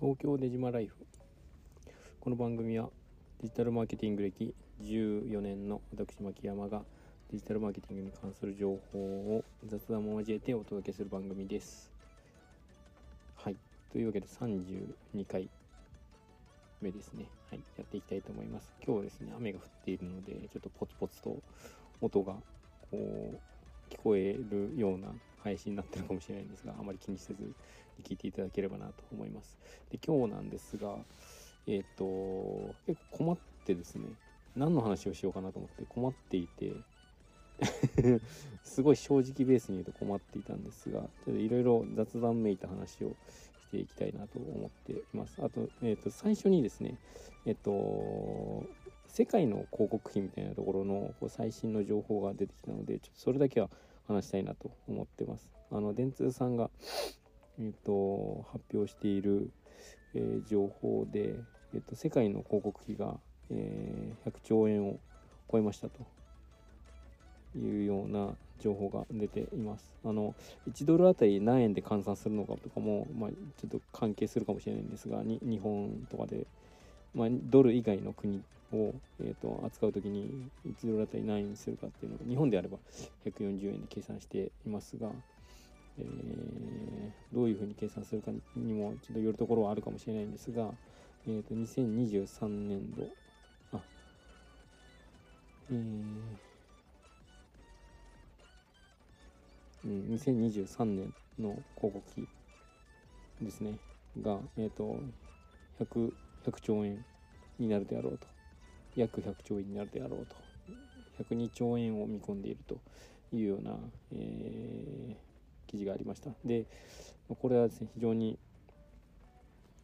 東京デジマライフ。この番組はデジタルマーケティング歴14年の私牧山がデジタルマーケティングに関する情報を雑談も交えてお届けする番組です。はい。というわけで32回目ですね。はい。やっていきたいと思います。今日はですね雨が降っているのでちょっとポツポツと音がこう聞こえるような配信になってるかもしれないんですがあまり気にせず聞いていただければなと思います。で今日なんですがえっ、と結構困ってですね何の話をしようかなと思って困っていて すごい正直ベースに言うと困っていたんですがちょっといろいろ雑談めいた話をしていきたいなと思っています。あと,、えー、と最初にですねえっ、と世界の広告費みたいなところのこう最新の情報が出てきたのでちょっとそれだけは話したいなと思ってます。あの電通さんが、えーと、発表している、えー、情報で、えーと、世界の広告費が、えー、100兆円を超えましたというような情報が出ています。あの1ドルあたり何円で換算するのかとかも、まあ、ちょっと関係するかもしれないんですが日本とかで、まあ、ドル以外の国を、えーと、扱う時に1ドルあたり何円にするかっていうのが日本であれば140円で計算していますが、えー、どういうふうに計算するかにもちょっとよるところはあるかもしれないんですが、えーと、2023年度あえーうん、2023年の広告費ですねが、えーと、と 100, 100兆円になるであろうと。約100兆円になるであろうと。102兆円を見込んでいるというような、えー、記事がありました。でこれはですね非常に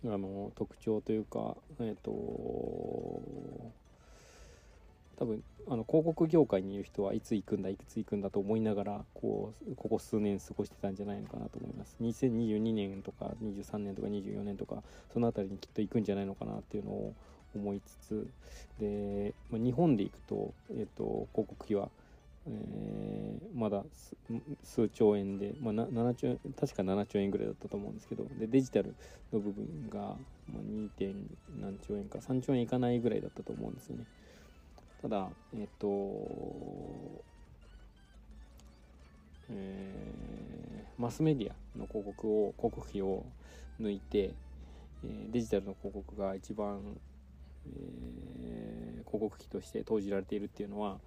あの特徴というかえっ、ー、と多分あの広告業界にいる人はいつ行くんだいつ行くんだと思いながらこうここ数年過ごしてたんじゃないのかなと思います。2022年とか23年とか24年とかその辺りにきっと行くんじゃないのかなっていうのを思いつつで、まあ、日本でいくと,、えーと、広告費は、えー、まだ数兆円で、まあ、7兆円確か7兆円ぐらいだったと思うんですけどでデジタルの部分が、まあ、2. 点何兆円か3兆円いかないぐらいだったと思うんですよね。ただえっ、ー、とえー、マスメディアの広告を広告費を抜いて、えー、デジタルの広告が一番え、広告費として投じられているっていうのは、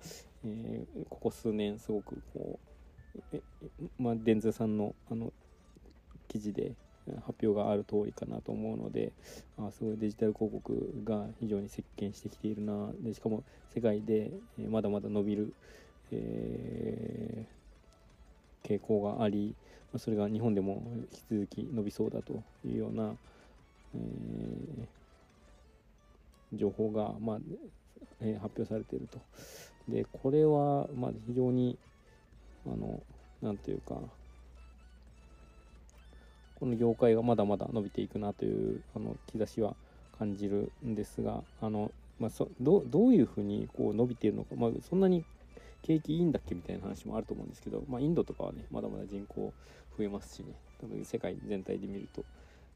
えー、ここ数年すごくこう、まあ、電通さんのあの記事で発表がある通りかなと思うのであすごいデジタル広告が非常に席巻してきているな。でしかも世界でまだまだ伸びる、えー、傾向がありそれが日本でも引き続き伸びそうだというような、えー情報が、まあえー、発表されていると。でこれは、まあ、非常にあのなんというかこの業界がまだまだ伸びていくなというあの兆しは感じるんですがあの、まあ、そどどういうふうにこう伸びているのか、まあ、そんなに景気いいんだっけみたいな話もあると思うんですけど、まあ、インドとかはねまだまだ人口増えますしね多分世界全体で見ると、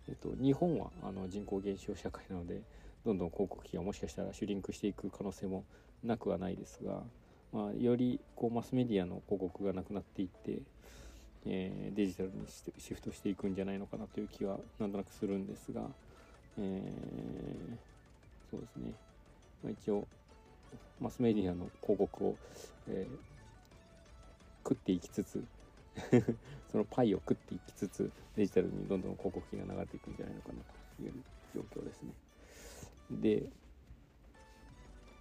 えっと、日本はあの人口減少社会なのでどんどん広告費がもしかしたらシュリンクしていく可能性もなくはないですが、まあ、よりこうマスメディアの広告がなくなっていって、えー、デジタルにシフトしていくんじゃないのかなという気はなんとなくするんですが、えー、そうですね、まあ、一応マスメディアの広告を、えー、食っていきつつ そのパイを食っていきつつデジタルにどんどん広告費が流れていくんじゃないのかなという状況ですね。で、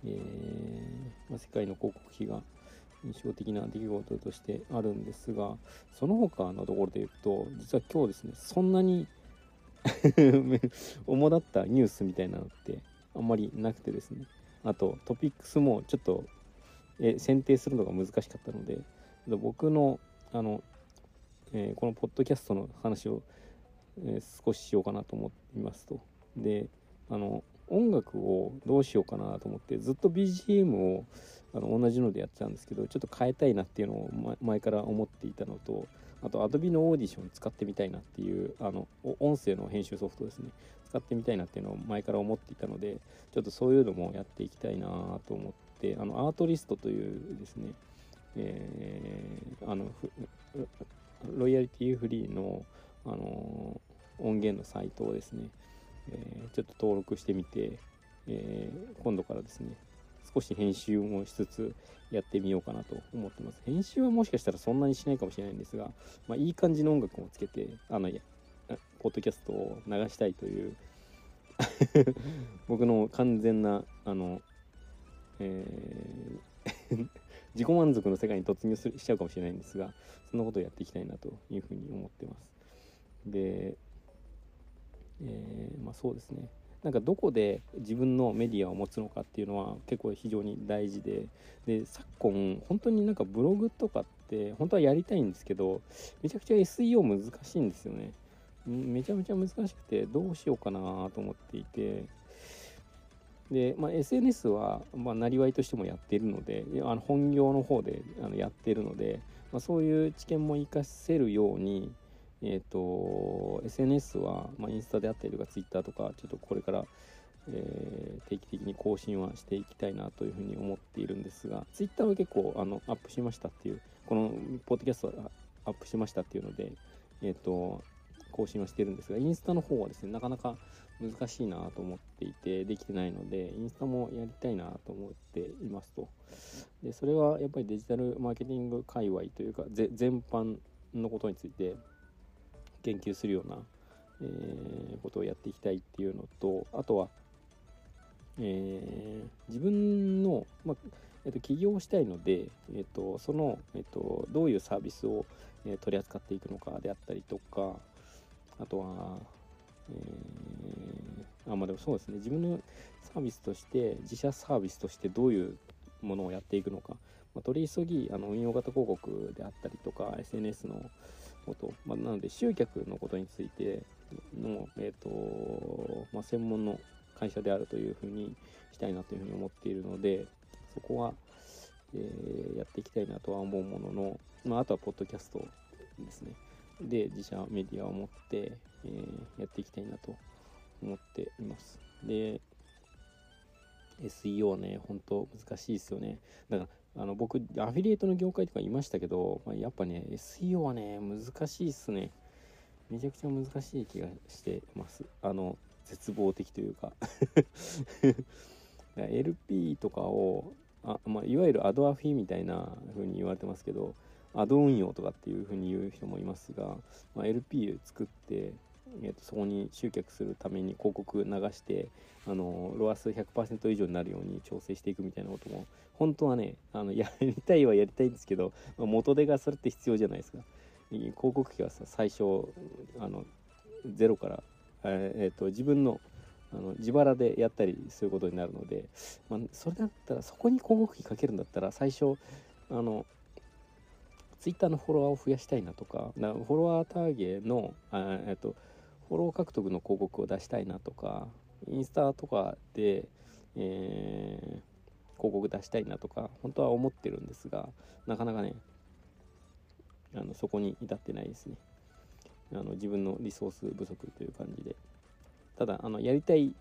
えー、まあ、世界の広告費が印象的な出来事としてあるんですがその他のところで言うと実は今日ですねそんなに 主だったニュースみたいなのってあんまりなくてですね。あとトピックスもちょっとえ選定するのが難しかったので僕のあの、えー、このポッドキャストの話を、えー、少ししようかなと思いますと。であの音楽をどうしようかなと思ってずっと BGM をあの同じのでやってたんですけどちょっと変えたいなっていうのを前から思っていたのとあと Adobe のオーディション使ってみたいなっていうあの音声の編集ソフトですね。使ってみたいなっていうのを前から思っていたのでちょっとそういうのもやっていきたいなと思ってあのアートリストというですね、えー、あのロイヤリティフリーの、あの音源のサイトをですね、え、ちょっと登録してみて、え、今度からですね少し編集もしつつやってみようかなと思ってます。編集はもしかしたらそんなにしないかもしれないんですが、まあ、いい感じの音楽をつけてあのポッドキャストを流したいという 僕の完全なあの、えー 自己満足の世界に突入しちゃうかもしれないんですがそんなことをやっていきたいなというふうに思ってます。で、えー、まあそうですね。なんかどこで自分のメディアを持つのかっていうのは結構非常に大事でで昨今本当になんかブログとかって本当はやりたいんですけどめちゃくちゃ SEO 難しいんですよね。めちゃめちゃ難しくてどうしようかなと思っていて。で、まあ、SNS は、まあ、なりわいとしてもやっているのであの本業の方であのやっているので、まあ、そういう知見も活かせるように、えーと、SNS は、まあ、インスタであったりとか Twitter とかちょっとこれから、えー、定期的に更新はしていきたいなというふうに思っているんですが Twitter は結構あのアップしましたっていうこのポッドキャストはアップしましたっていうので、えっ、ー、と更新はしてるんですがインスタの方はですねなかなか難しいなと思っていてできてないのでインスタもやりたいなと思っていますと。でそれはやっぱりデジタルマーケティング界隈というか全般のことについて研究するような、えー、ことをやっていきたいっていうのとあとは、えー、自分の、まえっと、起業したいので、えっと、その、えっと、どういうサービスを、えー、取り扱っていくのかであったりとかあとはえー、あまあでもそうですね。自分のサービスとして自社サービスとしてどういうものをやっていくのか、まあ、取り急ぎあの運用型広告であったりとか SNS のこと、まあ、なので集客のことについての、えーとまあ、専門の会社であるというふうにしたいなというふうに思っているのでそこは、えー、やっていきたいなとは思うものの、まあ、あとはポッドキャストですねで自社メディアを持って、えー、やっていきたいなと思っています。で、SEO ね、本当難しいですよね。だから、あの僕、アフィリエイトの業界とかいましたけど、まあ、やっぱね、SEO はね、難しいっすね。めちゃくちゃ難しい気がしてます。あの、絶望的というか LP とかをあ、まあ、いわゆるアドアフィみたいな風に言われてますけどアド運用とかっていうふうに言う人もいますが、まあ、LP を作って、えー、とそこに集客するために広告流してあのロアス100%以上になるように調整していくみたいなことも本当はねあのやりたいはやりたいんですけど、まあ、元手がそれって必要じゃないですか。広告費はさ最初あのゼロから、えー、と自分のあの自腹でやったりすることになるので、まあ、それだったらそこに広告費かけるんだったら最初あのツイッターのフォロワーを増やしたいなとかフォロワーターゲーのあ、えっと、フォロー獲得の広告を出したいなとかインスタとかで、えー、広告出したいなとか本当は思ってるんですがなかなかねあのそこに至ってないですね。あの自分のリソース不足という感じで。ただあのやりたい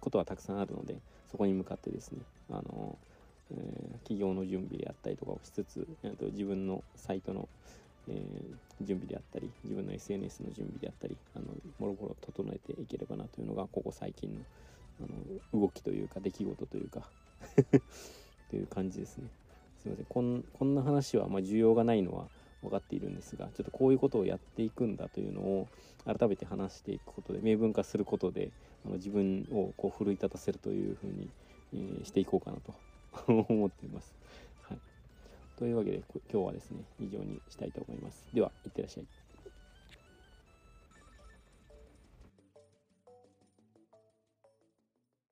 ことはたくさんあるのでそこに向かってですねあのえー、企業の準備であったりとかをしつつ、えー、と自分のサイトの、えー、準備であったり自分の SNS の準備であったりもろもろ整えていければなというのがここ最近のあの動きというか出来事というか という感じですねすいませんこんこんな話は、ま、需要がないのは分かっているんですがちょっとこういうことをやっていくんだというのを改めて話していくことで明文化することであの自分をこう奮い立たせるというふうに、えー、していこうかなと 思っています。はい、というわけで今日はですね以上にしたいと思います。ではいってらっしゃい。